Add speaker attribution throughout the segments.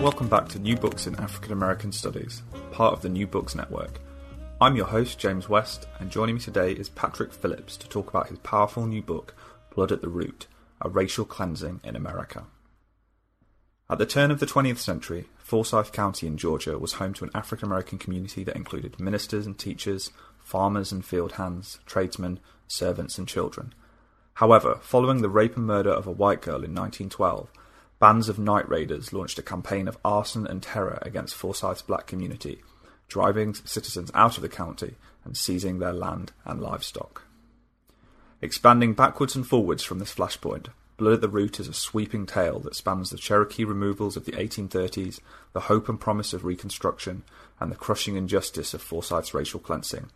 Speaker 1: Welcome back to New Books in African American Studies, part of the New Books Network. I'm your host, James West, and joining me today is Patrick Phillips to talk about his powerful new book, Blood at the Root A Racial Cleansing in America. At the turn of the 20th century, Forsyth County in Georgia was home to an African American community that included ministers and teachers, farmers and field hands, tradesmen, servants, and children. However, following the rape and murder of a white girl in 1912, bands of night raiders launched a campaign of arson and terror against Forsyth's black community, driving citizens out of the county and seizing their land and livestock. Expanding backwards and forwards from this flashpoint, Blood at the Root is a sweeping tale that spans the Cherokee removals of the 1830s, the hope and promise of Reconstruction, and the crushing injustice of Forsyth's racial cleansing.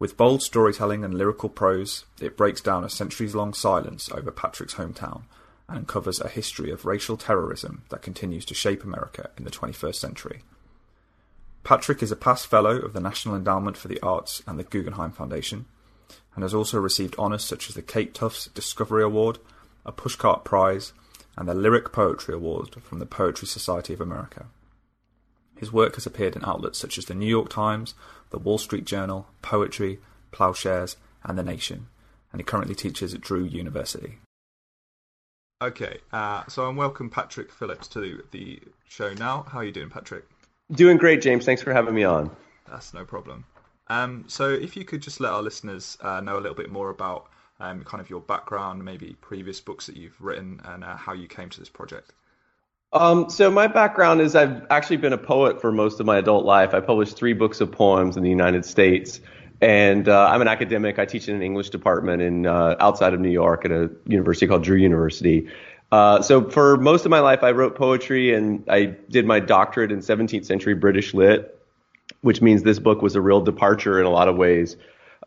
Speaker 1: With bold storytelling and lyrical prose, it breaks down a centuries long silence over Patrick's hometown and covers a history of racial terrorism that continues to shape America in the 21st century. Patrick is a past fellow of the National Endowment for the Arts and the Guggenheim Foundation, and has also received honours such as the Kate Tufts Discovery Award, a Pushcart Prize, and the Lyric Poetry Award from the Poetry Society of America. His work has appeared in outlets such as the New York Times, the Wall Street Journal, Poetry, Ploughshares, and The Nation, and he currently teaches at Drew University. Okay, uh, so I'm welcome Patrick Phillips to the show now. How are you doing, Patrick?
Speaker 2: Doing great, James. Thanks for having me on.
Speaker 1: That's no problem. Um, so if you could just let our listeners uh, know a little bit more about um, kind of your background, maybe previous books that you've written, and uh, how you came to this project.
Speaker 2: Um, so my background is I've actually been a poet for most of my adult life. I published three books of poems in the United States. And uh, I'm an academic. I teach in an English department in uh, outside of New York at a university called Drew University. Uh, so for most of my life, I wrote poetry, and I did my doctorate in 17th century British lit, which means this book was a real departure in a lot of ways.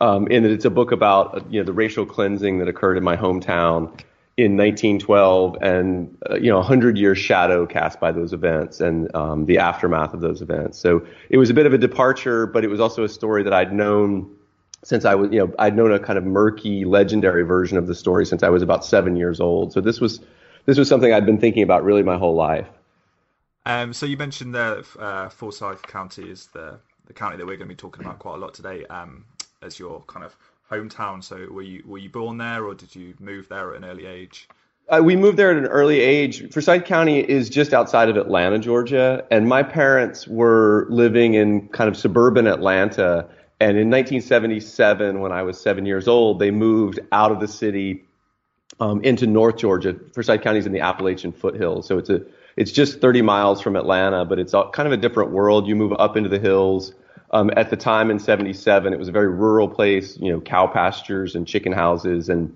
Speaker 2: Um, in that it's a book about you know the racial cleansing that occurred in my hometown in 1912, and uh, you know a hundred year shadow cast by those events and um, the aftermath of those events. So it was a bit of a departure, but it was also a story that I'd known since I was, you know, I'd known a kind of murky, legendary version of the story since I was about seven years old. So this was this was something I'd been thinking about really my whole life.
Speaker 1: Um, so you mentioned that uh, Forsyth County is the the county that we're going to be talking about quite a lot today um, as your kind of hometown. So were you were you born there, or did you move there at an early age?
Speaker 2: Uh, we moved there at an early age. Forsyth County is just outside of Atlanta, Georgia, and my parents were living in kind of suburban Atlanta. And in 1977, when I was seven years old, they moved out of the city um, into North Georgia. Forsyth County is in the Appalachian foothills, so it's a it's just 30 miles from Atlanta, but it's kind of a different world. You move up into the hills. Um, at the time in 77, it was a very rural place, you know, cow pastures and chicken houses and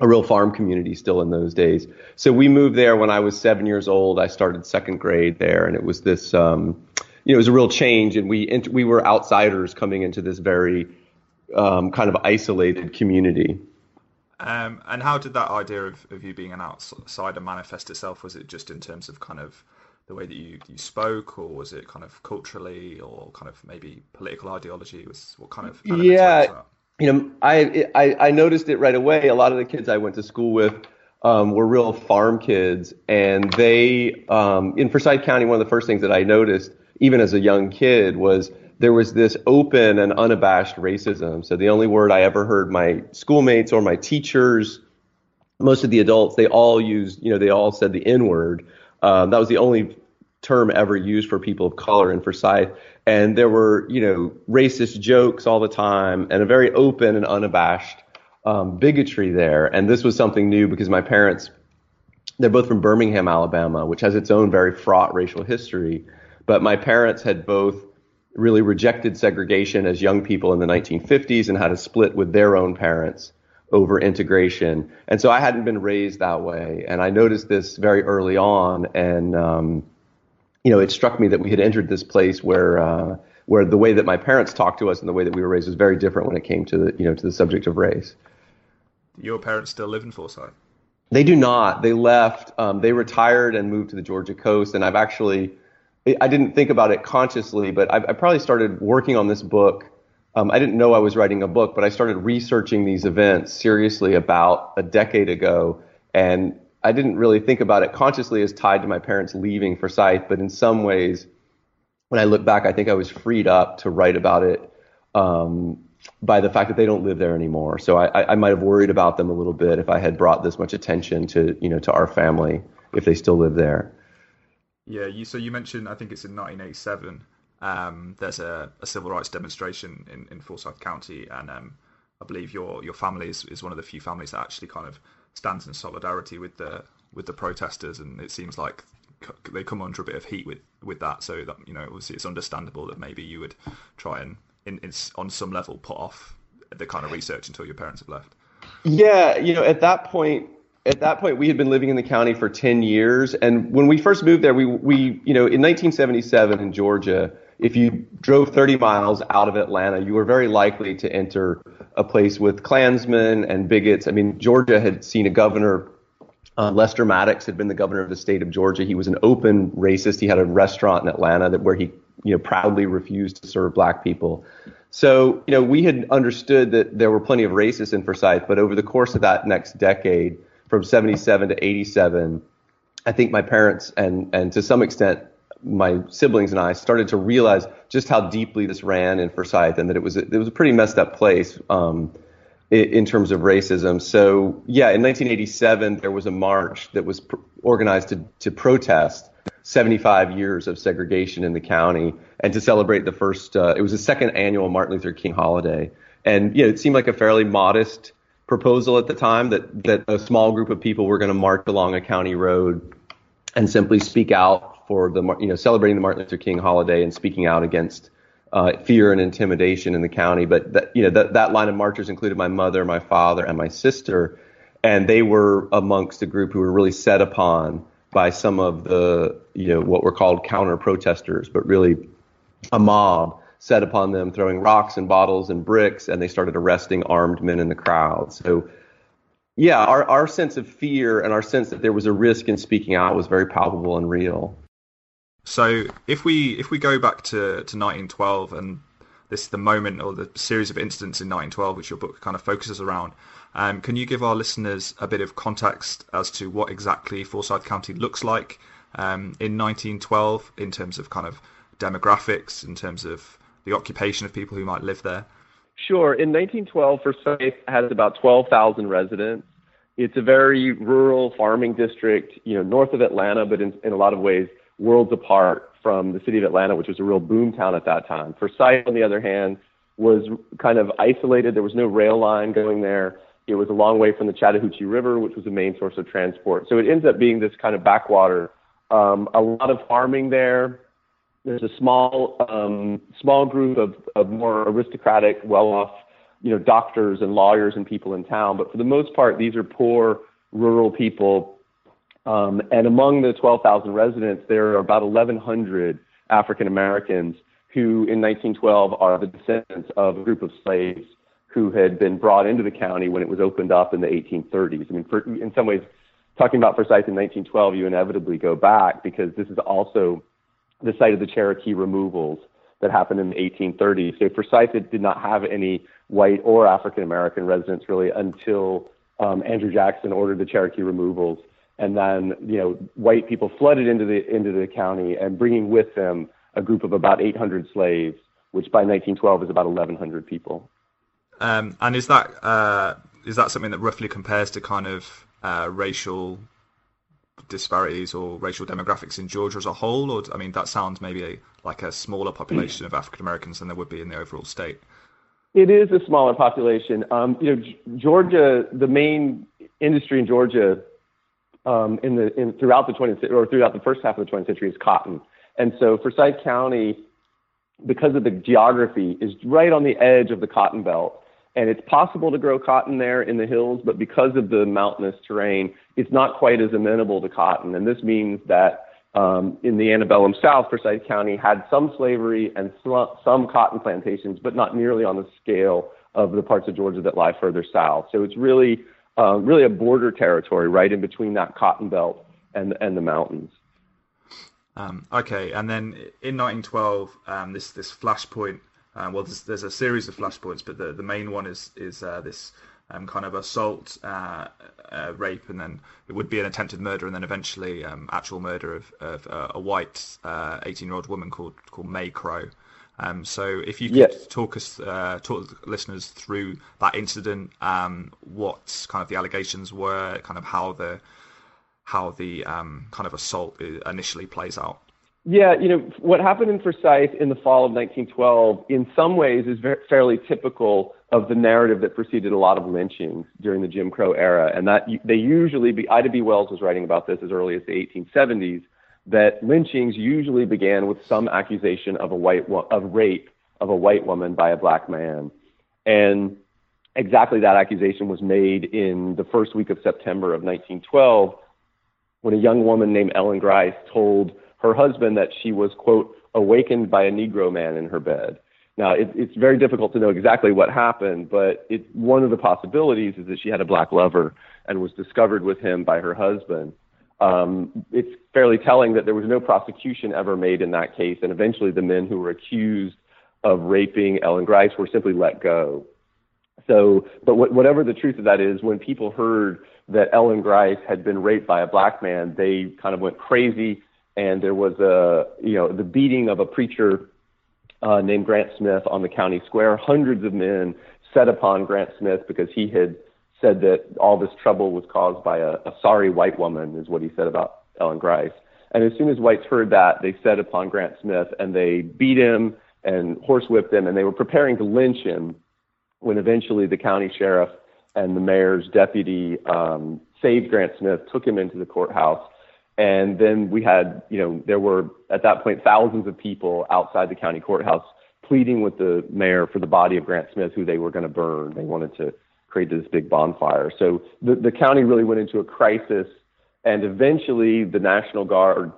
Speaker 2: a real farm community still in those days. So we moved there when I was seven years old. I started second grade there and it was this, um, you know, it was a real change and we, we were outsiders coming into this very, um, kind of isolated community.
Speaker 1: Um, and how did that idea of, of you being an outsider manifest itself? Was it just in terms of kind of the way that you, you spoke, or was it kind of culturally, or kind of maybe political ideology? Was what kind of
Speaker 2: yeah, you know, I, I I noticed it right away. A lot of the kids I went to school with um, were real farm kids, and they um, in Forsyth County. One of the first things that I noticed, even as a young kid, was there was this open and unabashed racism. So the only word I ever heard my schoolmates or my teachers, most of the adults, they all used, you know, they all said the N word. Um, that was the only term ever used for people of color in Forsyth. And there were, you know, racist jokes all the time and a very open and unabashed um, bigotry there. And this was something new because my parents, they're both from Birmingham, Alabama, which has its own very fraught racial history. But my parents had both really rejected segregation as young people in the 1950s and had a split with their own parents over integration. And so I hadn't been raised that way. And I noticed this very early on. And, um, you know, it struck me that we had entered this place where, uh, where the way that my parents talked to us and the way that we were raised was very different when it came to the, you know, to the subject of race.
Speaker 1: Your parents still live in Forsyth?
Speaker 2: They do not. They left. Um, they retired and moved to the Georgia coast. And I've actually, I didn't think about it consciously, but I, I probably started working on this book um, I didn't know I was writing a book, but I started researching these events seriously about a decade ago. And I didn't really think about it consciously as tied to my parents leaving Forsyth, but in some ways, when I look back, I think I was freed up to write about it um, by the fact that they don't live there anymore. So I, I might have worried about them a little bit if I had brought this much attention to you know to our family if they still live there.
Speaker 1: Yeah, you, so you mentioned I think it's in 1987 um, there's a, a, civil rights demonstration in, in Forsyth County, and um, I believe your your family is, is one of the few families that actually kind of stands in solidarity with the with the protesters, and it seems like they come under a bit of heat with with that. So that you know, obviously, it's understandable that maybe you would try and, in, in, on some level, put off the kind of research until your parents have left.
Speaker 2: Yeah, you know, at that point, at that point we had been living in the county for 10 years and when we first moved there we we you know in 1977 in Georgia if you drove 30 miles out of Atlanta, you were very likely to enter a place with Klansmen and bigots. I mean, Georgia had seen a governor, uh, Lester Maddox had been the governor of the state of Georgia. He was an open racist. He had a restaurant in Atlanta that where he, you know, proudly refused to serve black people. So, you know, we had understood that there were plenty of racists in Forsyth, but over the course of that next decade, from 77 to 87, I think my parents and and to some extent my siblings and I started to realize just how deeply this ran in Forsyth and that it was a, it was a pretty messed up place um, in, terms of racism. So yeah, in 1987 there was a march that was pr- organized to to protest 75 years of segregation in the county and to celebrate the first. Uh, it was the second annual Martin Luther King holiday, and you know, it seemed like a fairly modest proposal at the time that that a small group of people were going to march along a county road and simply speak out for the you know celebrating the Martin Luther King holiday and speaking out against uh, fear and intimidation in the county. But that, you know that that line of marchers included my mother, my father, and my sister, and they were amongst a group who were really set upon by some of the you know what were called counter protesters, but really a mob set upon them throwing rocks and bottles and bricks, and they started arresting armed men in the crowd. So yeah, our, our sense of fear and our sense that there was a risk in speaking out was very palpable and real.
Speaker 1: So if we if we go back to, to 1912 and this is the moment or the series of incidents in 1912 which your book kind of focuses around, um, can you give our listeners a bit of context as to what exactly Forsyth County looks like um, in 1912 in terms of kind of demographics, in terms of the occupation of people who might live there?
Speaker 2: Sure. In 1912, Forsyth has about 12,000 residents. It's a very rural farming district, you know, north of Atlanta, but in, in a lot of ways worlds apart from the city of Atlanta, which was a real boom town at that time. Forsyth, on the other hand, was kind of isolated. There was no rail line going there. It was a long way from the Chattahoochee River, which was the main source of transport. So it ends up being this kind of backwater. Um, a lot of farming there. There's a small um, small group of, of more aristocratic, well-off, you know, doctors and lawyers and people in town. But for the most part, these are poor rural people um, and among the 12,000 residents, there are about 1,100 African Americans who, in 1912, are the descendants of a group of slaves who had been brought into the county when it was opened up in the 1830s. I mean, for, in some ways, talking about Forsyth in 1912, you inevitably go back because this is also the site of the Cherokee removals that happened in the 1830s. So Forsyth did not have any white or African American residents really until um, Andrew Jackson ordered the Cherokee removals and then you know white people flooded into the into the county and bringing with them a group of about 800 slaves, which by 1912 is about 1,100 people.
Speaker 1: Um, and is that uh, is that something that roughly compares to kind of uh, racial disparities or racial demographics in Georgia as a whole? Or I mean, that sounds maybe a, like a smaller population of African Americans than there would be in the overall state.
Speaker 2: It is a smaller population. Um, you know, Georgia, the main industry in Georgia um, in the in, throughout the 20th or throughout the first half of the 20th century is cotton. And so Forsyth County, because of the geography, is right on the edge of the cotton belt. And it's possible to grow cotton there in the hills, but because of the mountainous terrain, it's not quite as amenable to cotton. And this means that um, in the antebellum South, Forsyth County had some slavery and some cotton plantations, but not nearly on the scale of the parts of Georgia that lie further south. So it's really, uh, really a border territory right in between that cotton belt and and the mountains.
Speaker 1: Um, okay, and then in 1912, um, this this flashpoint. Uh, well, there's, there's, a series of flashpoints, but the, the main one is is uh, this um, kind of assault, uh, uh, rape, and then it would be an attempted murder, and then eventually um, actual murder of, of uh, a white 18 year old woman called called Mae Crow. Um, so if you could yes. talk us, uh, talk listeners through that incident, um, what kind of the allegations were, kind of how the how the um, kind of assault initially plays out.
Speaker 2: Yeah, you know what happened in Forsyth in the fall of 1912, in some ways, is very, fairly typical of the narrative that preceded a lot of lynchings during the Jim Crow era, and that they usually be Ida B. Wells was writing about this as early as the 1870s that lynchings usually began with some accusation of a white of rape of a white woman by a black man, and exactly that accusation was made in the first week of September of 1912 when a young woman named Ellen Grice told her husband that she was quote awakened by a Negro man in her bed. Now, it, it's very difficult to know exactly what happened, but it, one of the possibilities is that she had a black lover and was discovered with him by her husband it's fairly telling that there was no prosecution ever made in that case, and eventually the men who were accused of raping Ellen Grice were simply let go. So, but whatever the truth of that is, when people heard that Ellen Grice had been raped by a black man, they kind of went crazy, and there was a, you know, the beating of a preacher uh, named Grant Smith on the county square. Hundreds of men set upon Grant Smith because he had said that all this trouble was caused by a, a sorry white woman, is what he said about Ellen Grice. And as soon as whites heard that, they set upon Grant Smith and they beat him and horsewhipped him, and they were preparing to lynch him when eventually the county sheriff and the mayor's deputy um, saved Grant Smith, took him into the courthouse. And then we had, you know, there were at that point thousands of people outside the county courthouse pleading with the mayor for the body of Grant Smith, who they were going to burn. They wanted to created this big bonfire. So the, the county really went into a crisis, and eventually the National Guard,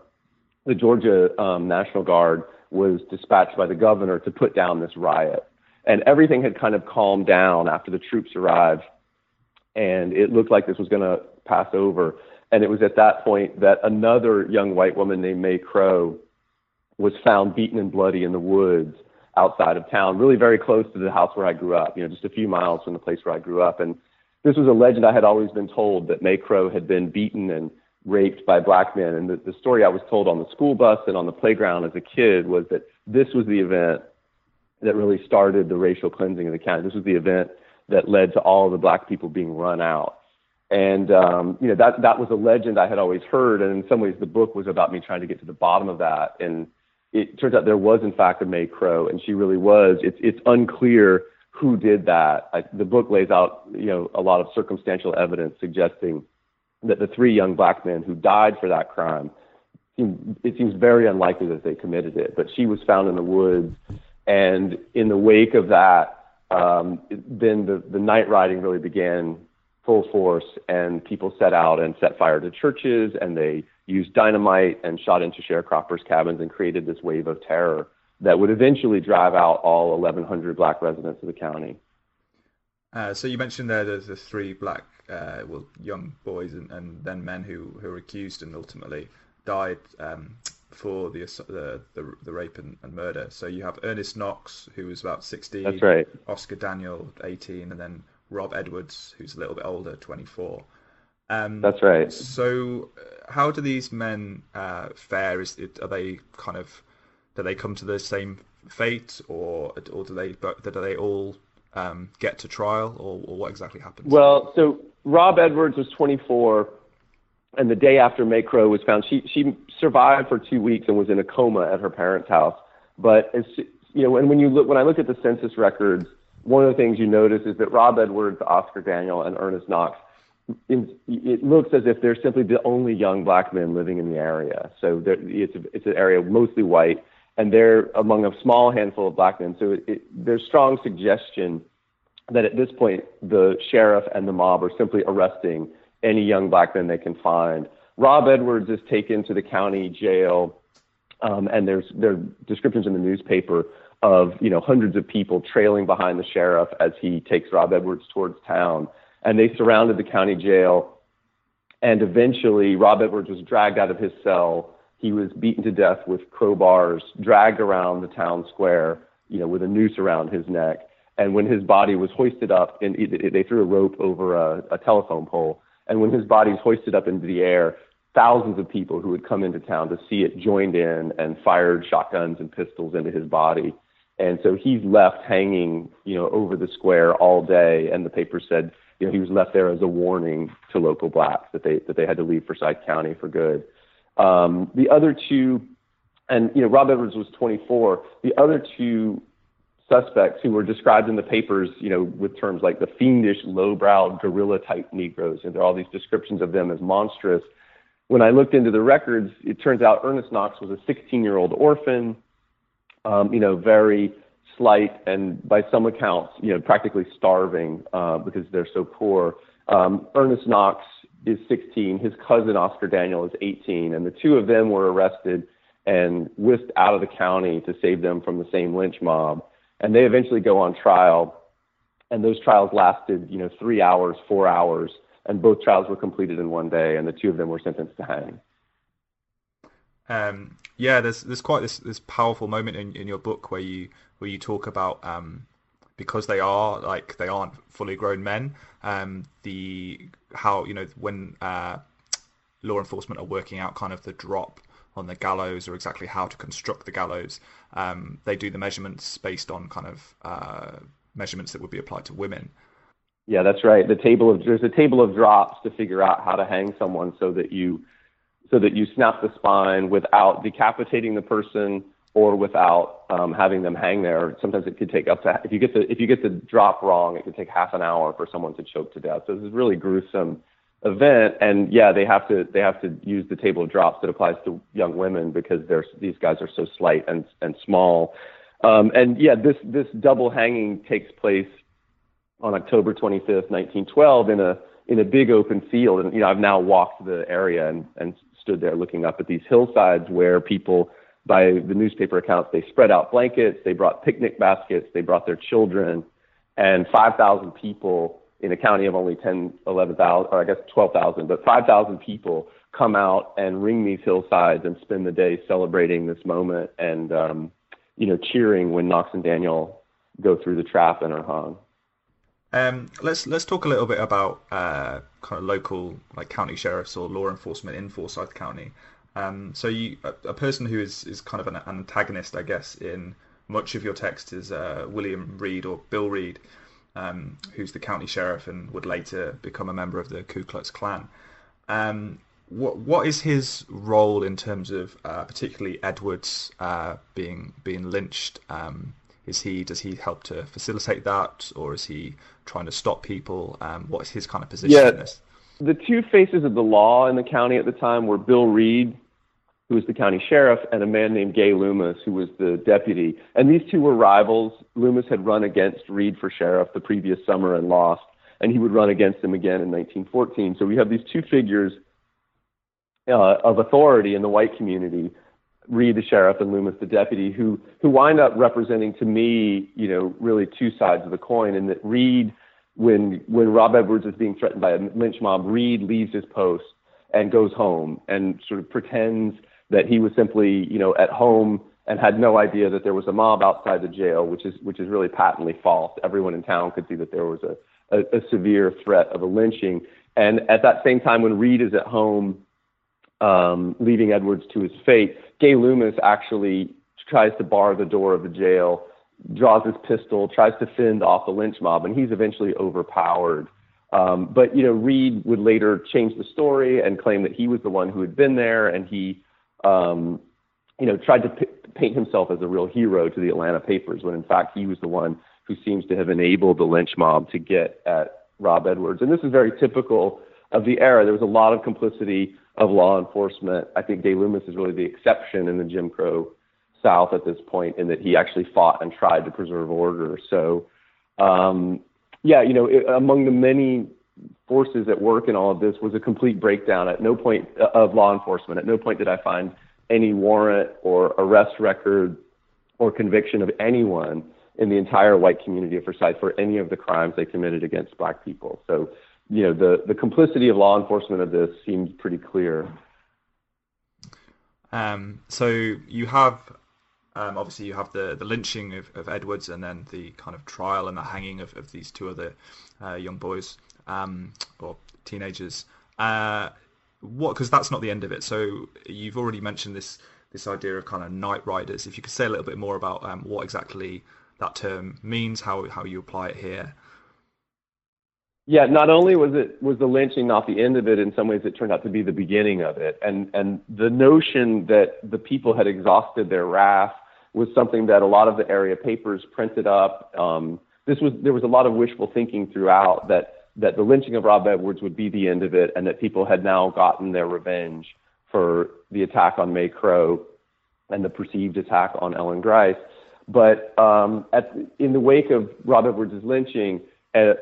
Speaker 2: the Georgia um, National Guard, was dispatched by the governor to put down this riot. And everything had kind of calmed down after the troops arrived, and it looked like this was going to pass over. And it was at that point that another young white woman named Mae Crow was found beaten and bloody in the woods outside of town, really very close to the house where I grew up, you know, just a few miles from the place where I grew up. And this was a legend I had always been told that Mae Crow had been beaten and raped by black men. And the, the story I was told on the school bus and on the playground as a kid was that this was the event that really started the racial cleansing of the county. This was the event that led to all the black people being run out. And um, you know that that was a legend I had always heard, and in some ways the book was about me trying to get to the bottom of that and it turns out there was in fact a Mae Crow, and she really was. It's it's unclear who did that. I, the book lays out you know a lot of circumstantial evidence suggesting that the three young black men who died for that crime, it seems very unlikely that they committed it. But she was found in the woods, and in the wake of that, um, then the the night riding really began full force, and people set out and set fire to churches, and they used dynamite and shot into sharecroppers' cabins and created this wave of terror that would eventually drive out all 1,100 black residents of the county.
Speaker 1: Uh, so you mentioned there there's the three black, uh, well, young boys and, and, then men who, who were accused and ultimately died um, for the, the, the the rape and, and, murder. So you have Ernest Knox, who was about 16.
Speaker 2: That's right.
Speaker 1: Oscar Daniel, 18, and then Rob Edwards, who's a little bit older, 24.
Speaker 2: Um, That's right.
Speaker 1: So, uh, how do these men uh, fare? Is it, are they kind of do they come to the same fate, or or do they do they all um, get to trial, or, or what exactly happens?
Speaker 2: Well, so Rob Edwards was 24, and the day after Mae Crow was found, she she survived for two weeks and was in a coma at her parents' house. But as you know, and when you look, when I look at the census records, one of the things you notice is that Rob Edwards, Oscar Daniel, and Ernest Knox it looks as if they're simply the only young black men living in the area. So it's a, it's an area mostly white, and they're among a small handful of black men. So it, it, there's strong suggestion that at this point the sheriff and the mob are simply arresting any young black men they can find. Rob Edwards is taken to the county jail, um, and there's there are descriptions in the newspaper of you know hundreds of people trailing behind the sheriff as he takes Rob Edwards towards town, and they surrounded the county jail, and eventually Rob Edwards was dragged out of his cell. He was beaten to death with crowbars, dragged around the town square, you know, with a noose around his neck. And when his body was hoisted up, and they threw a rope over a, a telephone pole. And when his body was hoisted up into the air, thousands of people who had come into town to see it joined in and fired shotguns and pistols into his body. And so he's left hanging, you know, over the square all day. And the paper said, you know, he was left there as a warning to local blacks that they that they had to leave Forsyth County for good. Um, the other two, and you know, Rob Edwards was 24. The other two suspects who were described in the papers, you know, with terms like the fiendish, low-browed, gorilla-type Negroes, and there are all these descriptions of them as monstrous. When I looked into the records, it turns out Ernest Knox was a 16-year-old orphan, um, you know, very slight and by some accounts, you know, practically starving uh, because they're so poor. Um, Ernest Knox is 16. His cousin Oscar Daniel is 18, and the two of them were arrested and whisked out of the county to save them from the same lynch mob. And they eventually go on trial, and those trials lasted, you know, three hours, four hours, and both trials were completed in one day, and the two of them were sentenced to hang.
Speaker 1: Um, yeah, there's there's quite this this powerful moment in, in your book where you where you talk about um, because they are like they aren't fully grown men. Um, the how you know when uh, law enforcement are working out kind of the drop on the gallows or exactly how to construct the gallows. Um, they do the measurements based on kind of uh, measurements that would be applied to women.
Speaker 2: Yeah, that's right. The table of there's a table of drops to figure out how to hang someone so that you so that you snap the spine without decapitating the person or without um, having them hang there. Sometimes it could take up to if you get the if you get the drop wrong, it could take half an hour for someone to choke to death. So this is really gruesome event and yeah they have to they have to use the table of drops that applies to young women because they're these guys are so slight and and small um, and yeah this this double hanging takes place on October 25th 1912 in a in a big open field and you know I've now walked the area and and stood there looking up at these hillsides where people by the newspaper accounts they spread out blankets they brought picnic baskets they brought their children and 5,000 people in a county of only 10, 11,000, or I guess 12,000, but 5,000 people come out and ring these hillsides and spend the day celebrating this moment and, um, you know, cheering when Knox and Daniel go through the trap and are hung.
Speaker 1: Um, let's let's talk a little bit about uh, kind of local like county sheriffs or law enforcement in Forsyth County. Um, so you a, a, person who is, is kind of an, antagonist, I guess, in much of your text is uh, William Reid or Bill Reid um, who's the county sheriff and would later become a member of the Ku Klux Klan. Um, what what is his role in terms of uh, particularly Edwards uh, being being lynched? Um, is he does he help to facilitate that, or is he trying to stop people? Um, what is his kind of position
Speaker 2: yeah,
Speaker 1: in this?
Speaker 2: The two faces of the law in the county at the time were Bill Reid, who was the county sheriff, and a man named Gay Loomis, who was the deputy. And these two were rivals. Loomis had run against Reid for sheriff the previous summer and lost, and he would run against him again in 1914. So we have these two figures uh, of authority in the white community. Reid, the sheriff, and Loomis, the deputy, who who wind up representing to me, you know, really two sides of the coin. And that Reid, when when Rob Edwards is being threatened by a lynch mob, Reid leaves his post and goes home and sort of pretends that he was simply, you know, at home and had no idea that there was a mob outside the jail, which is which is really patently false. Everyone in town could see that there was a, a, a severe threat of a lynching. And at that same time, when Reid is at home, um, leaving Edwards to his fate, Gay Loomis actually tries to bar the door of the jail, draws his pistol, tries to fend off the lynch mob, and he's eventually overpowered. Um, but you know, Reid would later change the story and claim that he was the one who had been there, and he um, you know, tried to p- paint himself as a real hero to the Atlanta papers when in fact he was the one who seems to have enabled the lynch mob to get at Rob Edwards. And this is very typical of the era. There was a lot of complicity of law enforcement. I think Gay Loomis is really the exception in the Jim Crow South at this point in that he actually fought and tried to preserve order. So, um, yeah, you know, it, among the many forces at work in all of this was a complete breakdown at no point uh, of law enforcement. At no point did I find any warrant or arrest record or conviction of anyone in the entire white community of Forsyth for any of the crimes they committed against black people. So, you know, the, the complicity of law enforcement of this seemed pretty clear.
Speaker 1: Um, so you have um, obviously you have the, the lynching of, of Edwards and then the kind of trial and the hanging of, of these two other uh, young boys um, or teenagers. Uh, what? Because that's not the end of it. So you've already mentioned this this idea of kind of night riders. If you could say a little bit more about um, what exactly that term means, how how you apply it here.
Speaker 2: Yeah, not only was it was the lynching not the end of it, in some ways it turned out to be the beginning of it. And and the notion that the people had exhausted their wrath was something that a lot of the area papers printed up. Um, this was there was a lot of wishful thinking throughout that that the lynching of Rob Edwards would be the end of it, and that people had now gotten their revenge for the attack on Mae Crow and the perceived attack on Ellen Grice. But um, at, in the wake of Rob Edwards' lynching, uh,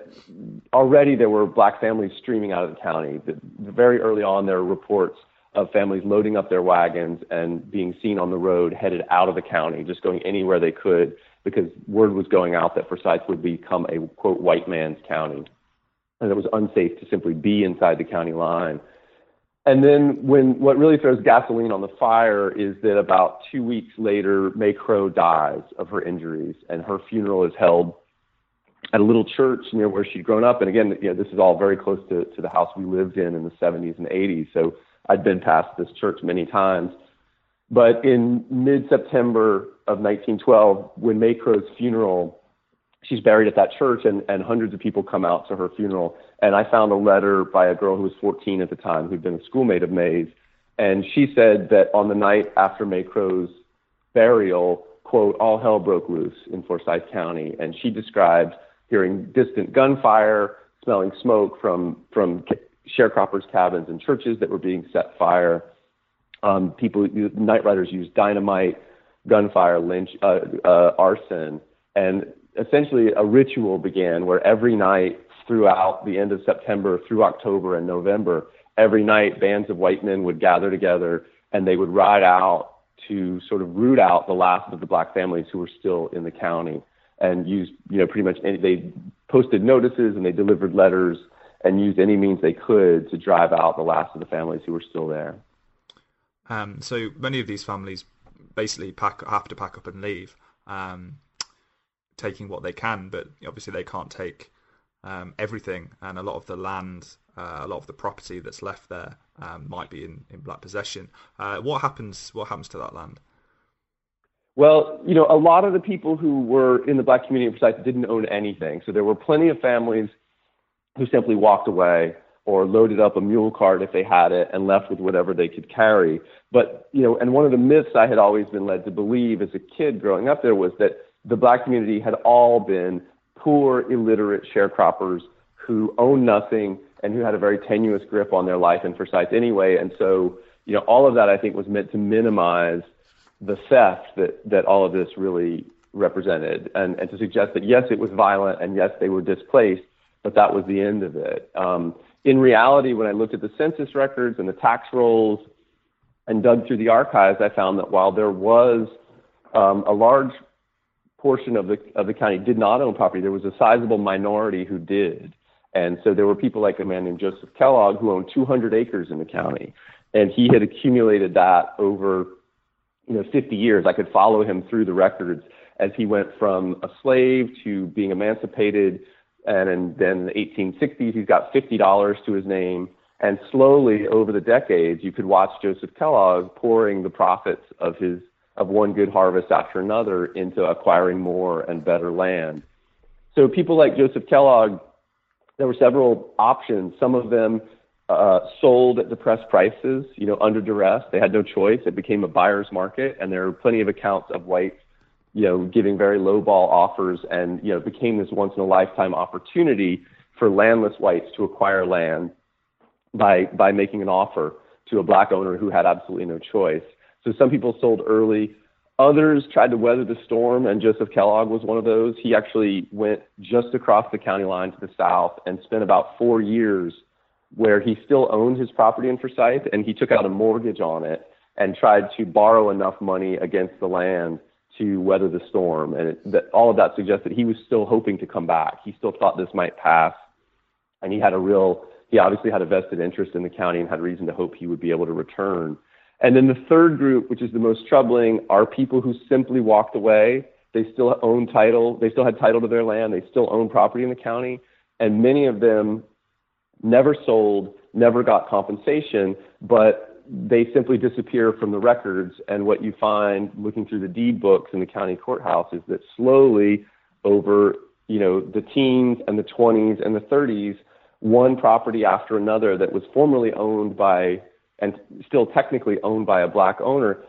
Speaker 2: already there were black families streaming out of the county. The, very early on, there were reports of families loading up their wagons and being seen on the road headed out of the county, just going anywhere they could because word was going out that Forsyth would become a quote white man's county and it was unsafe to simply be inside the county line. And then when what really throws gasoline on the fire is that about two weeks later, Mae Crow dies of her injuries, and her funeral is held at a little church near where she'd grown up. And again, you know, this is all very close to, to the house we lived in in the 70s and 80s. So I'd been past this church many times. But in mid-September of 1912, when Mae Crow's funeral she's buried at that church and, and hundreds of people come out to her funeral. And I found a letter by a girl who was 14 at the time who'd been a schoolmate of Mae's. And she said that on the night after Mae Crow's burial, quote, all hell broke loose in Forsyth County. And she described hearing distant gunfire, smelling smoke from, from sharecroppers' cabins and churches that were being set fire. Um, people, night riders used dynamite, gunfire, lynch, uh, uh, arson, and essentially a ritual began where every night throughout the end of September through October and November, every night bands of white men would gather together and they would ride out to sort of root out the last of the black families who were still in the county and used, you know, pretty much any, they posted notices and they delivered letters and used any means they could to drive out the last of the families who were still there.
Speaker 1: Um, so many of these families basically pack, have to pack up and leave. Um, taking what they can, but obviously they can't take um, everything, and a lot of the land, uh, a lot of the property that's left there um, might be in, in black possession. Uh, what happens? What happens to that land?
Speaker 2: Well, you know, a lot of the people who were in the black community Forsyth didn't own anything, so there were plenty of families who simply walked away or loaded up a mule cart if they had it and left with whatever they could carry. But, you know, and one of the myths I had always been led to believe as a kid growing up there was that the black community had all been poor, illiterate sharecroppers who owned nothing and who had a very tenuous grip on their life and Forsyth anyway. And so, you know, all of that I think was meant to minimize the theft that, that all of this really represented and, and to suggest that yes, it was violent and yes, they were displaced, but that was the end of it. Um, in reality, when I looked at the census records and the tax rolls and dug through the archives, I found that while there was um, a large portion of the of the county did not own property. There was a sizable minority who did, and so there were people like a man named Joseph Kellogg who owned 200 acres in the county, and he had accumulated that over you know 50 years. I could follow him through the records as he went from a slave to being emancipated, and then in the 1860s he's got $50 to his name. And slowly over the decades, you could watch Joseph Kellogg pouring the profits of his of one good harvest after another into acquiring more and better land. So people like Joseph Kellogg, there were several options. Some of them uh, sold at depressed prices, you know, under duress. They had no choice. It became a buyer's market, and there are plenty of accounts of whites, you know, giving very low ball offers, and you know, became this once in a lifetime opportunity for landless whites to acquire land by by making an offer to a black owner who had absolutely no choice. So some people sold early. Others tried to weather the storm, and Joseph Kellogg was one of those. He actually went just across the county line to the south and spent about four years where he still owned his property in Forsyth, and he took out a mortgage on it and tried to borrow enough money against the land to weather the storm. And it, that, all of that suggests that he was still hoping to come back. He still thought this might pass, and he had a real he obviously had a vested interest in the county and had reason to hope he would be able to return. And then the third group, which is the most troubling, are people who simply walked away. They still own title. They still had title to their land. They still own property in the county. And many of them never sold, never got compensation, but they simply disappear from the records. And what you find looking through the deed books in the county courthouse is that slowly over, you know, the teens and the 20s and the 30s, one property after another that was formerly owned by and still technically owned by a black owner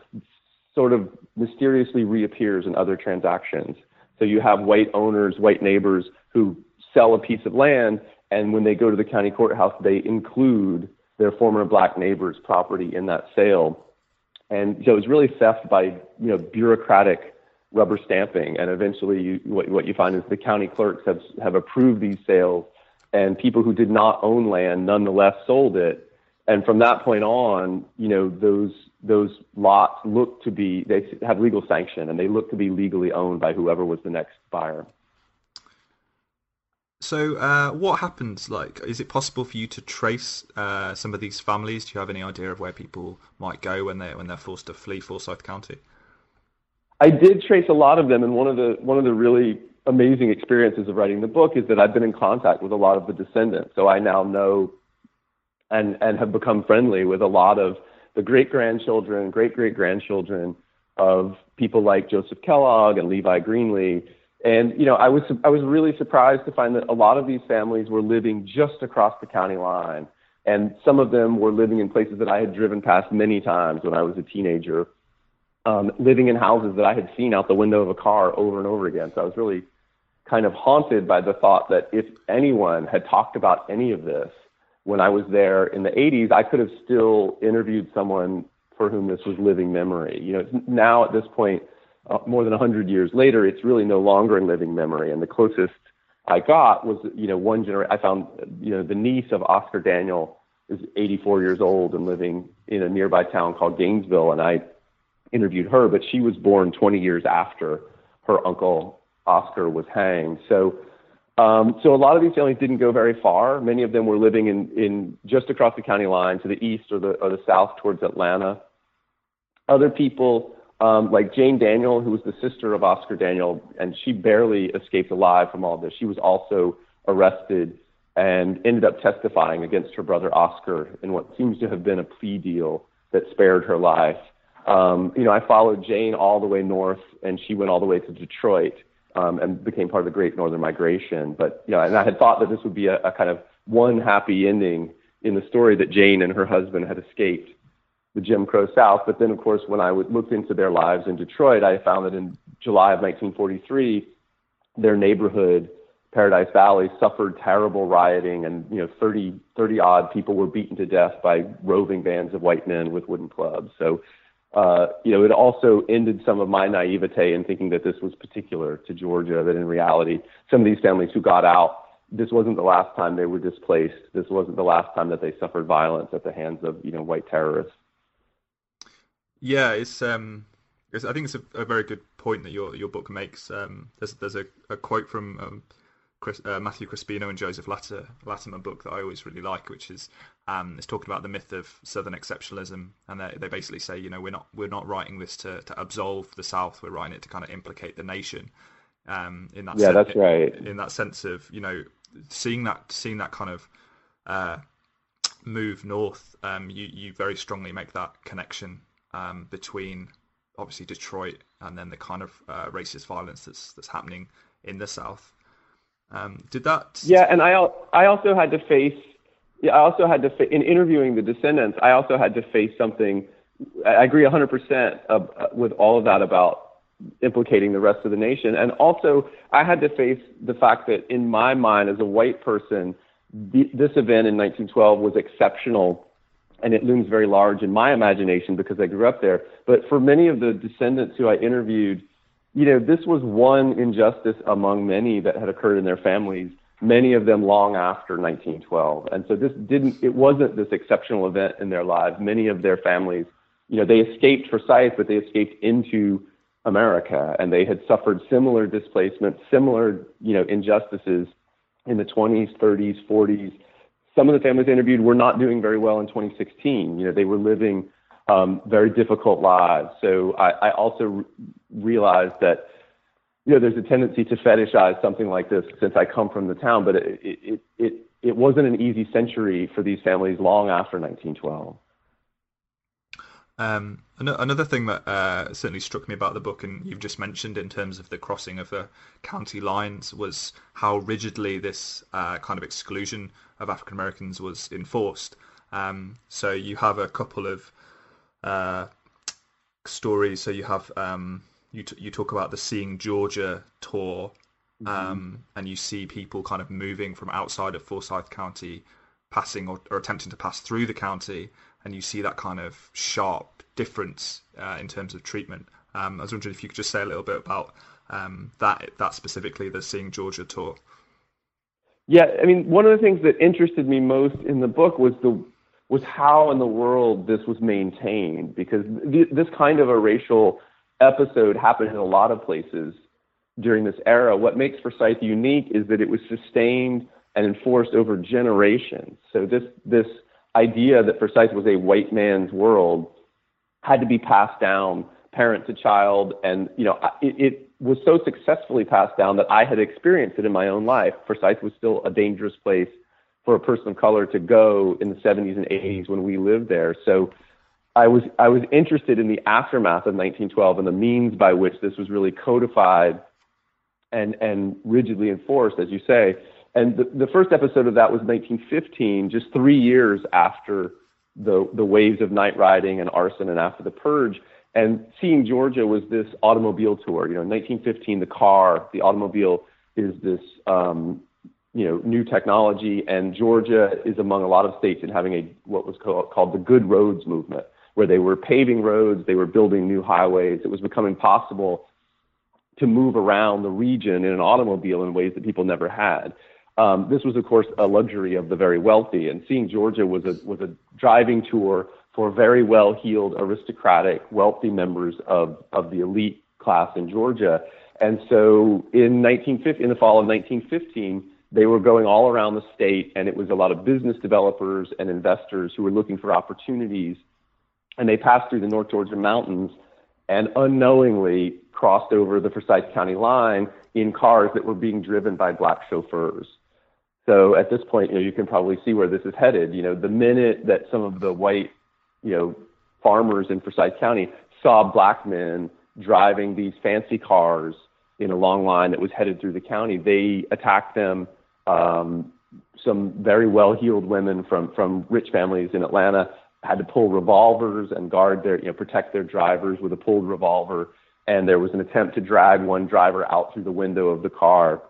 Speaker 2: sort of mysteriously reappears in other transactions. So you have white owners, white neighbors who sell a piece of land, and when they go to the county courthouse, they include their former black neighbor's property in that sale. And so it was really theft by you know bureaucratic rubber stamping, and eventually you, what, what you find is the county clerks have have approved these sales and people who did not own land nonetheless sold it. And from that point on, you know, those those lots look to be they have legal sanction and they look to be legally owned by whoever was the next buyer.
Speaker 1: So, uh, what happens? Like, is it possible for you to trace uh, some of these families? Do you have any idea of where people might go when they when they're forced to flee Forsyth County?
Speaker 2: I did trace a lot of them, and one of the one of the really amazing experiences of writing the book is that I've been in contact with a lot of the descendants. So I now know and, and have become friendly with a lot of the great grandchildren, great great grandchildren of people like Joseph Kellogg and Levi Greenlee. And you know, I was I was really surprised to find that a lot of these families were living just across the county line, and some of them were living in places that I had driven past many times when I was a teenager, um, living in houses that I had seen out the window of a car over and over again. So I was really kind of haunted by the thought that if anyone had talked about any of this when I was there in the 80s, I could have still interviewed someone for whom this was living memory. You know, now at this point, uh, more than 100 years later, it's really no longer in living memory. And the closest I got was, you know, one generation. I found, you know, the niece of Oscar Daniel is 84 years old and living in a nearby town called Gainesville, and I interviewed her, but she was born 20 years after her uncle Oscar was hanged. So, um, so a lot of these families didn't go very far. Many of them were living in, in just across the county line to the east or the, or the south towards Atlanta. Other people, um, like Jane Daniel, who was the sister of Oscar Daniel, and she barely escaped alive from all this. She was also arrested and ended up testifying against her brother Oscar in what seems to have been a plea deal that spared her life. Um, you know, I followed Jane all the way north, and she went all the way to Detroit um, and became part of the Great Northern Migration. But you know, and I had thought that this would be a, a kind of one happy ending in the story that Jane and her husband had escaped the Jim Crow South. But then, of course, when I looked into their lives in Detroit, I found that in July of 1943, their neighborhood, Paradise Valley, suffered terrible rioting, and you know, 30, 30 odd people were beaten to death by roving bands of white men with wooden clubs. So uh, you know, it also ended some of my naivete in thinking that this was particular to Georgia, that in reality, some of these families who got out, this wasn't the last time they were displaced. This wasn't the last time that they suffered violence at the hands of, you know, white terrorists.
Speaker 1: Yeah, it's, um, it's I think it's a, a, very good point that your, your book makes. Um, there's, there's a, a quote from, um, Chris, uh, Matthew Crespino and Joseph Latter, Latimer book that I always really like, which is um, it's talking about the myth of Southern exceptionalism, and they, they basically say, you know, we're not we're not writing this to, to absolve the South, we're writing it to kind of implicate the nation. Um, in that
Speaker 2: yeah, sense, that's right.
Speaker 1: In, in, that sense of you know seeing that seeing that kind of uh, move north, um, you you very strongly make that connection um, between obviously Detroit and then the kind of uh, racist violence that's that's happening in the South. Um, did that?
Speaker 2: Yeah, and I I also had to face. Yeah, I also had to fa- in interviewing the descendants. I also had to face something. I agree 100% of, with all of that about implicating the rest of the nation, and also I had to face the fact that in my mind, as a white person, this event in 1912 was exceptional and it looms very large in my imagination because I grew up there. But for many of the descendants who I interviewed, you know, this was one injustice among many that had occurred in their families, many of them long after 1912. And so this didn't, it wasn't this exceptional event in their lives. Many of their families, you know, they escaped for Forsyth, but they escaped into America and they had suffered similar displacement, similar, you know, injustices in the 20s, 30s, 40s. Some of the families interviewed were not doing very well in 2016. You know, they were living um, very difficult lives. So I, I also re- realized that, you know, there's a tendency to fetishize something like this since I come from the town, but it, it, it, it wasn't an easy century for these families long after 1912.
Speaker 1: Um, another thing that uh, certainly struck me about the book, and you've just mentioned in terms of the crossing of the county lines, was how rigidly this uh, kind of exclusion of African Americans was enforced. Um, so you have a couple of uh, stories. So you have um, you t- you talk about the Seeing Georgia tour, mm-hmm. Um, and you see people kind of moving from outside of Forsyth County, passing or, or attempting to pass through the county and you see that kind of sharp difference uh, in terms of treatment. Um, I was wondering if you could just say a little bit about um, that that specifically, the Seeing Georgia tour.
Speaker 2: Yeah, I mean, one of the things that interested me most in the book was the was how in the world this was maintained, because th- this kind of a racial episode happened in a lot of places during this era. What makes Forsyth unique is that it was sustained and enforced over generations. So this this idea that Forsyth was a white man's world had to be passed down parent to child. And, you know, it, it was so successfully passed down that I had experienced it in my own life. Forsyth was still a dangerous place for a person of color to go in the 70s and 80s when we lived there. So I was I was interested in the aftermath of 1912 and the means by which this was really codified and and rigidly enforced, as you say. And the, the first episode of that was 1915, just three years after the, the waves of night riding and arson and after the purge. And seeing Georgia was this automobile tour. You know, in 1915, the car, the automobile is this, um, you know, new technology. And Georgia is among a lot of states in having a what was called, called the Good Roads movement, where they were paving roads, they were building new highways. It was becoming possible to move around the region in an automobile in ways that people never had. Um, this was, of course, a luxury of the very wealthy, and seeing Georgia was a was a driving tour for very well-heeled, aristocratic, wealthy members of of the elite class in Georgia. And so, in 1950, in the fall of 1915, they were going all around the state, and it was a lot of business developers and investors who were looking for opportunities. And they passed through the North Georgia mountains and unknowingly crossed over the Forsyth County line in cars that were being driven by black chauffeurs. So at this point, you know, you can probably see where this is headed. You know, the minute that some of the white, you know, farmers in Forsyth County saw black men driving these fancy cars in a long line that was headed through the county, they attacked them. Um, some very well-heeled women from from rich families in Atlanta had to pull revolvers and guard their, you know, protect their drivers with a pulled revolver. And there was an attempt to drag one driver out through the window of the car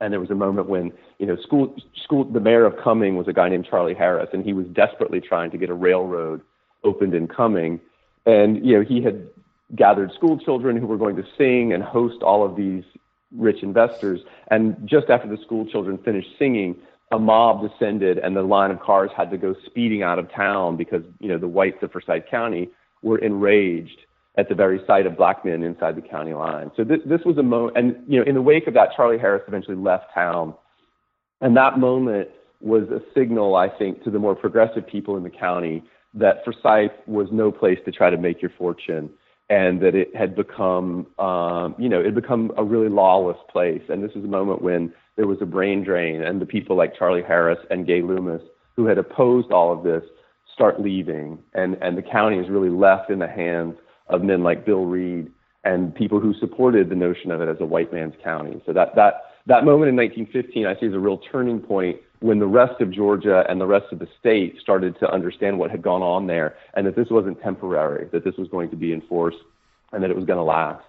Speaker 2: and there was a moment when, you know, school, school, the mayor of Cumming was a guy named Charlie Harris, and he was desperately trying to get a railroad opened in Cumming. And, you know, he had gathered school children who were going to sing and host all of these rich investors. And just after the school children finished singing, a mob descended and the line of cars had to go speeding out of town because, you know, the whites of Forsyth County were enraged at the very sight of black men inside the county line. So this, this was a moment, and you know, in the wake of that, Charlie Harris eventually left town, and that moment was a signal, I think, to the more progressive people in the county that Forsyth was no place to try to make your fortune, and that it had become, um, you know, it had become a really lawless place. And this was a moment when there was a brain drain, and the people like Charlie Harris and Gay Loomis, who had opposed all of this, start leaving, and and the county is really left in the hands of men like Bill Reid and people who supported the notion of it as a white man's county. So that that that moment in 1915, I see as a real turning point when the rest of Georgia and the rest of the state started to understand what had gone on there, and that this wasn't temporary, that this was going to be enforced, and that it was going to last.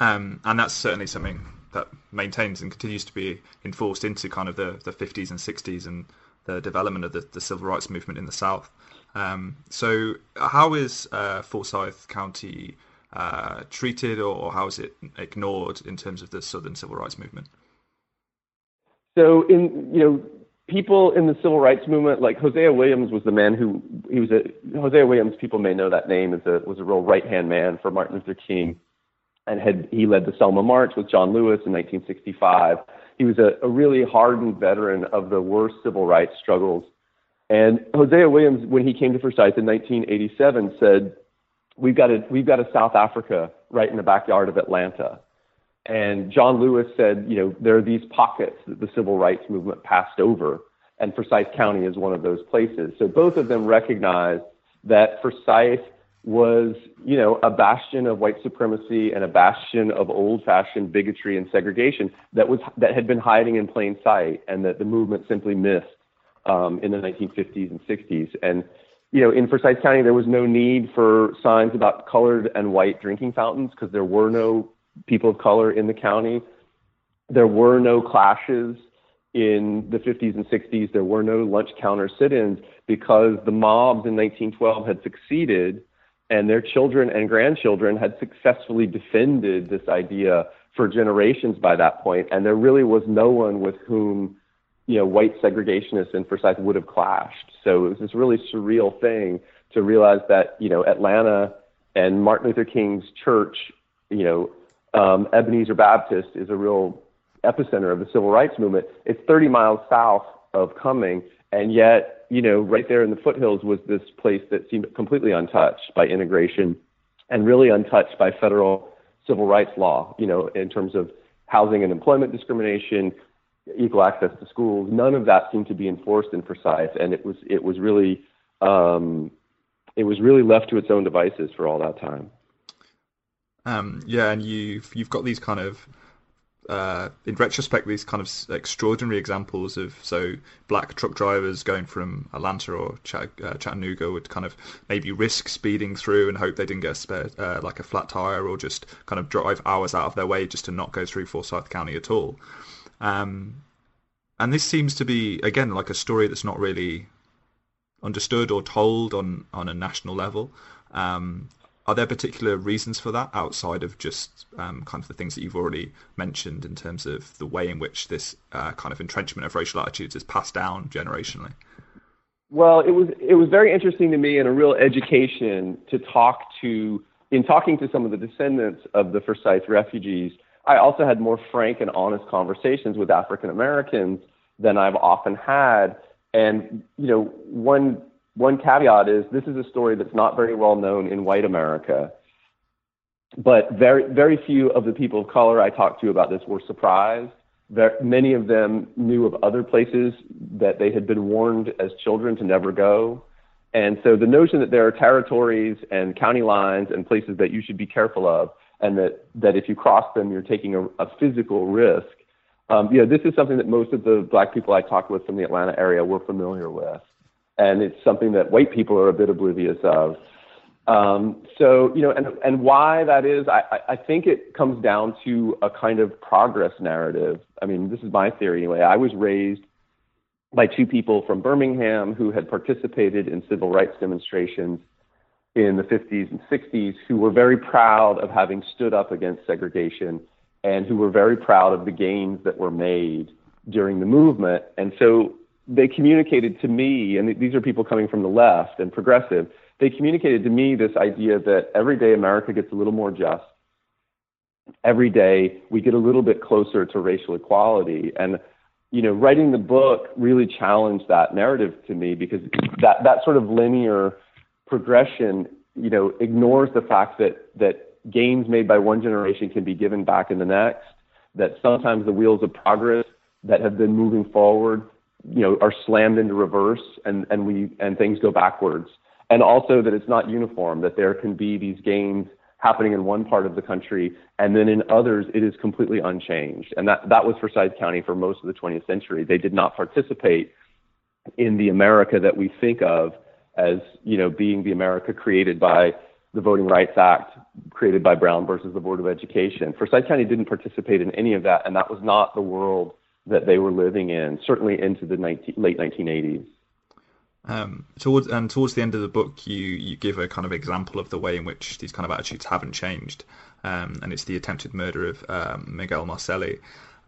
Speaker 1: Um, and that's certainly something that maintains and continues to be enforced into kind of the, the 50s and 60s and the development of the, the civil rights movement in the South. Um, so, how is uh, Forsyth County uh, treated, or how is it ignored in terms of the Southern civil rights movement?
Speaker 2: So, in you know, people in the civil rights movement, like Hosea Williams, was the man who he was a Hosea Williams. People may know that name as a was a real right hand man for Martin Luther King, and had he led the Selma March with John Lewis in 1965. He was a, a really hardened veteran of the worst civil rights struggles. And Hosea Williams, when he came to Forsyth in 1987, said, "We've got a we've got a South Africa right in the backyard of Atlanta." And John Lewis said, you know, there are these pockets that the civil rights movement passed over, and Forsyth County is one of those places. So both of them recognized that Forsyth was, you know, a bastion of white supremacy and a bastion of old-fashioned bigotry and segregation that was that had been hiding in plain sight, and that the movement simply missed um, in the 1950s and 60s. And you know, in Forsyth County, there was no need for signs about colored and white drinking fountains because there were no people of color in the county. There were no clashes in the 50s and 60s. There were no lunch counter sit ins because the mobs in 1912 had succeeded and their children and grandchildren had successfully defended this idea for generations by that point. And there really was no one with whom, you know, white segregationists in Forsyth would have clashed. So it was this really surreal thing to realize that, you know, Atlanta and Martin Luther King's church, you know, um, Ebenezer Baptist is a real epicenter of the civil rights movement. It's 30 miles south of Cumming, and yet, you know, right there in the foothills was this place that seemed completely untouched by integration and really untouched by federal civil rights law, you know, in terms of housing and employment discrimination, equal access to schools. None of that seemed to be enforced in Forsyth, and it was it was really um, it was really left to its own devices for all that time.
Speaker 1: Um, yeah, and you've you've got these kind of uh, in retrospect, these kind of extraordinary examples of so black truck drivers going from Atlanta or uh, Chattanooga would kind of maybe risk speeding through and hope they didn't get a spare, uh, like a flat tire or just kind of drive hours out of their way just to not go through Forsyth County at all. Um, and this seems to be again like a story that's not really understood or told on on a national level. Um, are there particular reasons for that outside of just um, kind of the things that you've already mentioned in terms of the way in which this uh, kind of entrenchment of racial attitudes is passed down generationally?
Speaker 2: Well, it was it was very interesting to me and a real education to talk to in talking to some of the descendants of the Forsyth refugees. I also had more frank and honest conversations with African Americans than I've often had, and you know one one caveat is this is a story that's not very well known in white America. But very, very few of the people of color I talked to about this were surprised. There, many of them knew of other places that they had been warned as children to never go. And so the notion that there are territories and county lines and places that you should be careful of, and that, that if you cross them, you're taking a, a physical risk. Um, you know, this is something that most of the black people I talked with from the Atlanta area were familiar with and it's something that white people are a bit oblivious of. Um, so, you know, and, and why that is, I, I think it comes down to a kind of progress narrative. I mean, this is my theory anyway. I was raised by two people from Birmingham who had participated in civil rights demonstrations in the 50s and 60s who were very proud of having stood up against segregation and who were very proud of the gains that were made during the movement. And so they communicated to me, and these are people coming from the left and progressive, they communicated to me this idea that every day America gets a little more just. Every day we get a little bit closer to racial equality. And, you know, writing the book really challenged that narrative to me because that, that sort of linear progression, you know, ignores the fact that, that gains made by one generation can be given back in the next, that sometimes the wheels of progress that have been moving forward you know are slammed into reverse and and we and things go backwards. And also that it's not uniform that there can be these gains happening in one part of the country and then in others it is completely unchanged. And that that was Forsyth County for most of the 20th century. They did not participate in the America that we think of as you know being the America created by the Voting Rights Act created by Brown versus the Board of Education Forsyth County didn't participate in any of that and that was not the world that they were living in, certainly into the 19, late 1980s.
Speaker 1: Um, towards and towards the end of the book, you you give a kind of example of the way in which these kind of attitudes haven't changed, um, and it's the attempted murder of um, Miguel Marcelli.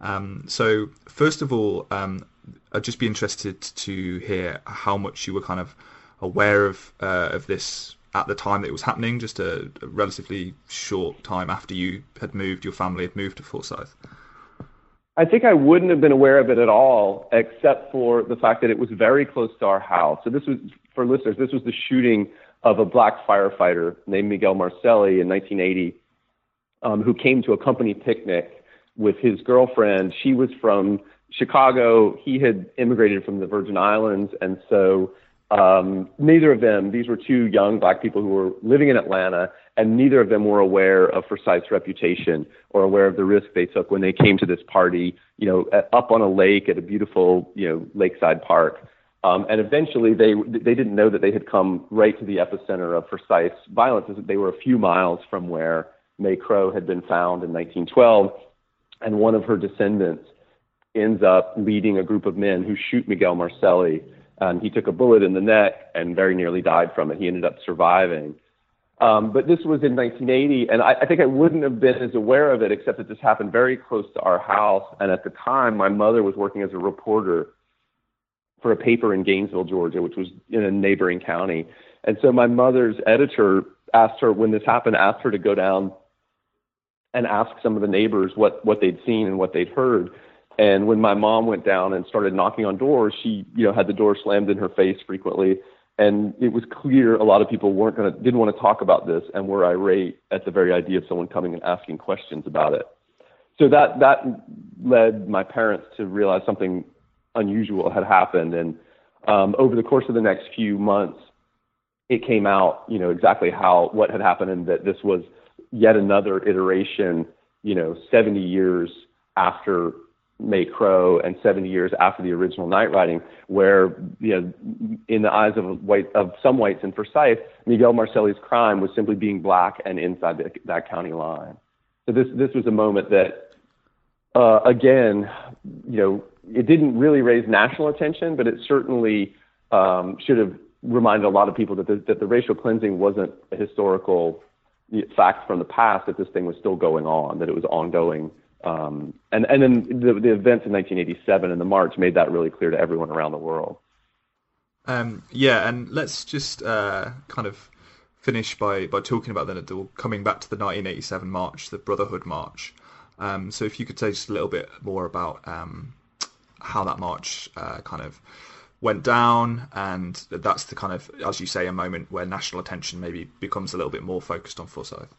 Speaker 1: Um, so first of all, um, I'd just be interested to hear how much you were kind of aware of uh, of this at the time that it was happening, just a, a, relatively short time after you had moved, your family had moved to Forsyth.
Speaker 2: I think I wouldn't have been aware of it at all, except for the fact that it was very close to our house. So this was, for listeners, this was the shooting of a black firefighter named Miguel Marcelli in 1980, um, who came to a company picnic with his girlfriend. She was from Chicago. He had immigrated from the Virgin Islands, and so um, neither of them, these were two young black people who were living in Atlanta, and neither of them were aware of Forsyth's reputation or aware of the risk they took when they came to this party, you know, at, up on a lake at a beautiful, you know, lakeside park. Um, and eventually, they they didn't know that they had come right to the epicenter of Forsyth's violence. They were a few miles from where Mae Crow had been found in 1912, and one of her descendants ends up leading a group of men who shoot Miguel Marcelli and he took a bullet in the neck and very nearly died from it. He ended up surviving. Um, but this was in 1980, and I, I think I wouldn't have been as aware of it, except that this happened very close to our house. And at the time, my mother was working as a reporter for a paper in Gainesville, Georgia, which was in a neighboring county. And so my mother's editor asked her, when this happened, asked her to go down and ask some of the neighbors what, what they'd seen and what they'd heard. And when my mom went down and started knocking on doors, she, you know, had the door slammed in her face frequently. And it was clear a lot of people weren't gonna didn't want to talk about this and were irate at the very idea of someone coming and asking questions about it. So that that led my parents to realize something unusual had happened. And um, over the course of the next few months, it came out, you know, exactly how what had happened and that this was yet another iteration, you know, 70 years after Mae Crow and 70 years after the original night riding, where you know, in the eyes of white of some whites in Forsyth, Miguel Marcelli's crime was simply being black and inside the, that county line. So this this was a moment that, uh, again, you know, it didn't really raise national attention, but it certainly um, should have reminded a lot of people that the, that the racial cleansing wasn't a historical fact from the past; that this thing was still going on, that it was ongoing um, and and then the, the events in 1987 and the march made that really clear to everyone around the world.
Speaker 1: Um, yeah, and let's just uh, kind of finish by, by talking about the coming back to the 1987 march, the Brotherhood March. Um, so if you could say just a little bit more about um, how that march uh, kind of went down, and that's the kind of, as you say, a moment where national attention maybe becomes a little bit more focused on Forsyth.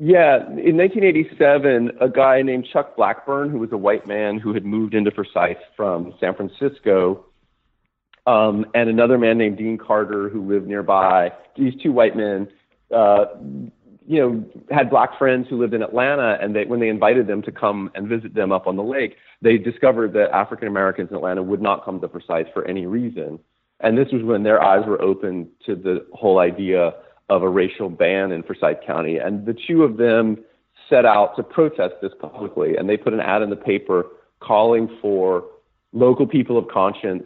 Speaker 2: Yeah, in 1987, a guy named Chuck Blackburn, who was a white man who had moved into Forsyth from San Francisco, um, and another man named Dean Carter, who lived nearby. These two white men, uh, you know, had black friends who lived in Atlanta, and they, when they invited them to come and visit them up on the lake, they discovered that African Americans in Atlanta would not come to Forsyth for any reason. And this was when their eyes were opened to the whole idea of a racial ban in Forsyth County. And the two of them set out to protest this publicly. And they put an ad in the paper calling for local people of conscience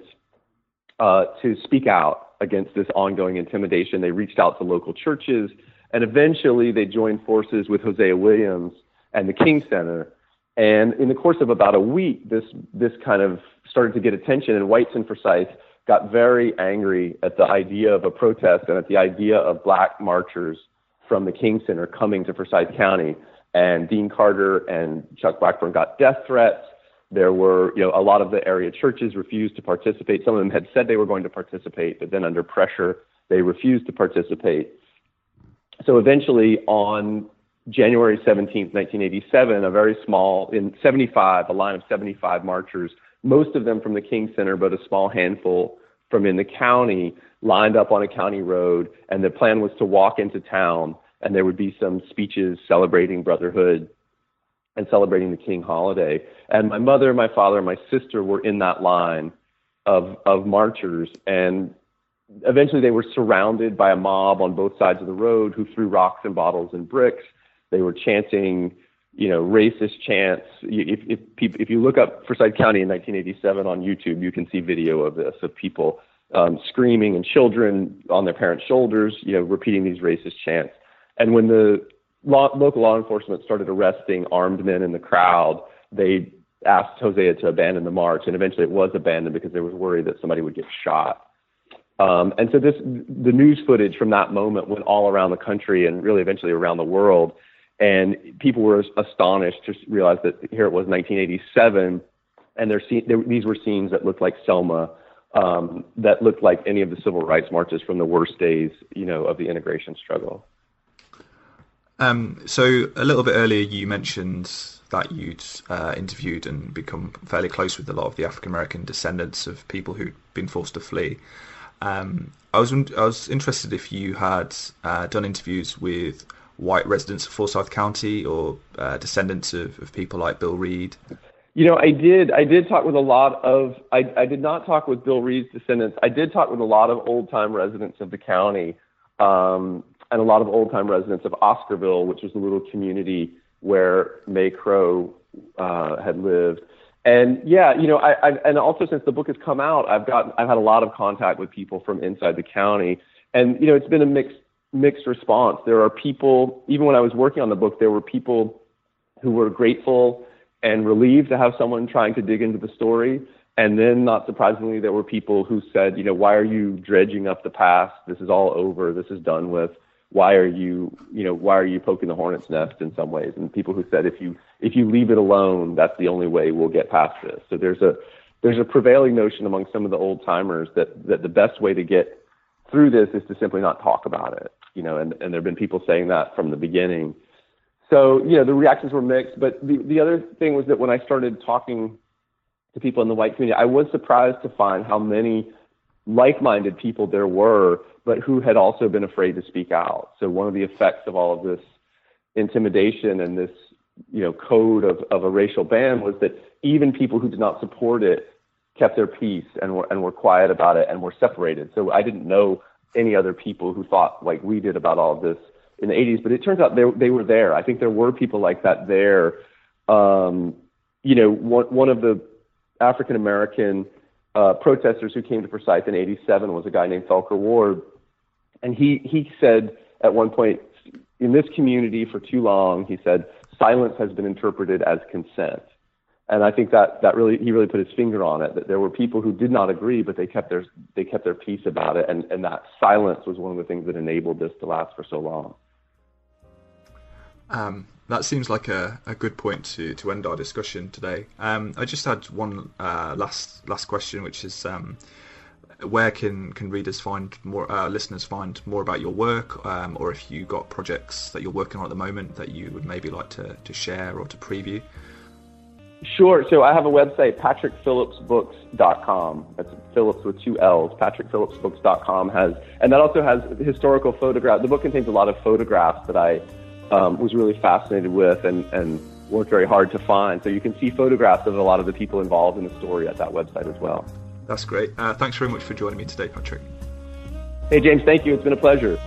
Speaker 2: uh, to speak out against this ongoing intimidation. They reached out to local churches. And eventually they joined forces with Hosea Williams and the King Center. And in the course of about a week, this, this kind of started to get attention. And whites in Forsyth got very angry at the idea of a protest and at the idea of black marchers from the King Center coming to Forsyth County. And Dean Carter and Chuck Blackburn got death threats. There were, you know, a lot of the area churches refused to participate. Some of them had said they were going to participate, but then under pressure, they refused to participate. So eventually, on January 17, 1987, a very small, in 75, a line of 75 marchers most of them from the King Center, but a small handful from in the county lined up on a county road. And the plan was to walk into town, and there would be some speeches celebrating brotherhood and celebrating the King holiday. And my mother, my father, and my sister were in that line of of marchers, and eventually they were surrounded by a mob on both sides of the road who threw rocks and bottles and bricks. They were chanting you know, racist chants. If, if, if you look up Forsyth County in 1987 on YouTube, you can see video of this of people um, screaming and children on their parents' shoulders, you know, repeating these racist chants. And when the law, local law enforcement started arresting armed men in the crowd, they asked Hosea to abandon the march, and eventually it was abandoned because they was worried that somebody would get shot. Um, and so this, the news footage from that moment went all around the country and really eventually around the world. And people were astonished to realize that here it was 1987, and these were scenes that looked like Selma, um, that looked like any of the civil rights marches from the worst days, you know, of the integration struggle.
Speaker 1: Um, so a little bit earlier, you mentioned that you'd uh, interviewed and become fairly close with a lot of the African American descendants of people who'd been forced to flee. Um, I was I was interested if you had uh, done interviews with white residents of Forsyth County or uh, descendants of, of people like Bill Reid.
Speaker 2: You know, I did. I did talk with a lot of. I, I did not talk with Bill Reid's descendants. I did talk with a lot of old time residents of the county, um, and a lot of old time residents of Oscarville, which was a little community where Mae Crow uh, had lived. And yeah, you know, I, I and also since the book has come out, I've got I've had a lot of contact with people from inside the county, and you know, it's been a mixed mixed response. There are people, even when I was working on the book, there were people who were grateful and relieved to have someone trying to dig into the story. And then, not surprisingly, there were people who said, you know, why are you dredging up the past? This is all over. This is done with. Why are you, you know, why are you poking the hornet's nest in some ways? And people who said, if you if you leave it alone, that's the only way we'll get past this. So there's a there's a prevailing notion among some of the old timers that that the best way to get through this is to simply not talk about it. You know, and and there have been people saying that from the beginning. So you know, the reactions were mixed. But the the other thing was that when I started talking to people in the white community, I was surprised to find how many like-minded people there were, but who had also been afraid to speak out. So one of the effects of all of this intimidation and this you know code of, of a racial ban was that even people who did not support it kept their peace and were and were quiet about it and were separated. So I didn't know any other people who thought like we did about all of this in the 80s, but it turns out they they were there. I think there were people like that there. Um, you know, one one of the African American uh, protesters who came to Forsyth in '87 was a guy named Felker Ward, and he he said at one point in this community for too long, he said silence has been interpreted as consent. And I think that, that really he really put his finger on it. That there were people who did not agree, but they kept their they kept their peace about it, and, and that silence was one of the things that enabled this to last for so long.
Speaker 1: Um, that seems like a, a good point to, to end our discussion today. Um, I just had one uh, last last question, which is um, where can, can readers find more uh, listeners find more about your work, um, or if you got projects that you're working on at the moment that you would maybe like to, to share or to preview?
Speaker 2: Sure. So I have a website, patrickphillipsbooks.com. That's Phillips with two L's. Patrickphillipsbooks.com has, and that also has historical photographs. The book contains a lot of photographs that I um, was really fascinated with and, and worked very hard to find. So you can see photographs of a lot of the people involved in the story at that website as well.
Speaker 1: That's great. Uh, thanks very much for joining me today, Patrick.
Speaker 2: Hey, James, thank you. It's been a pleasure.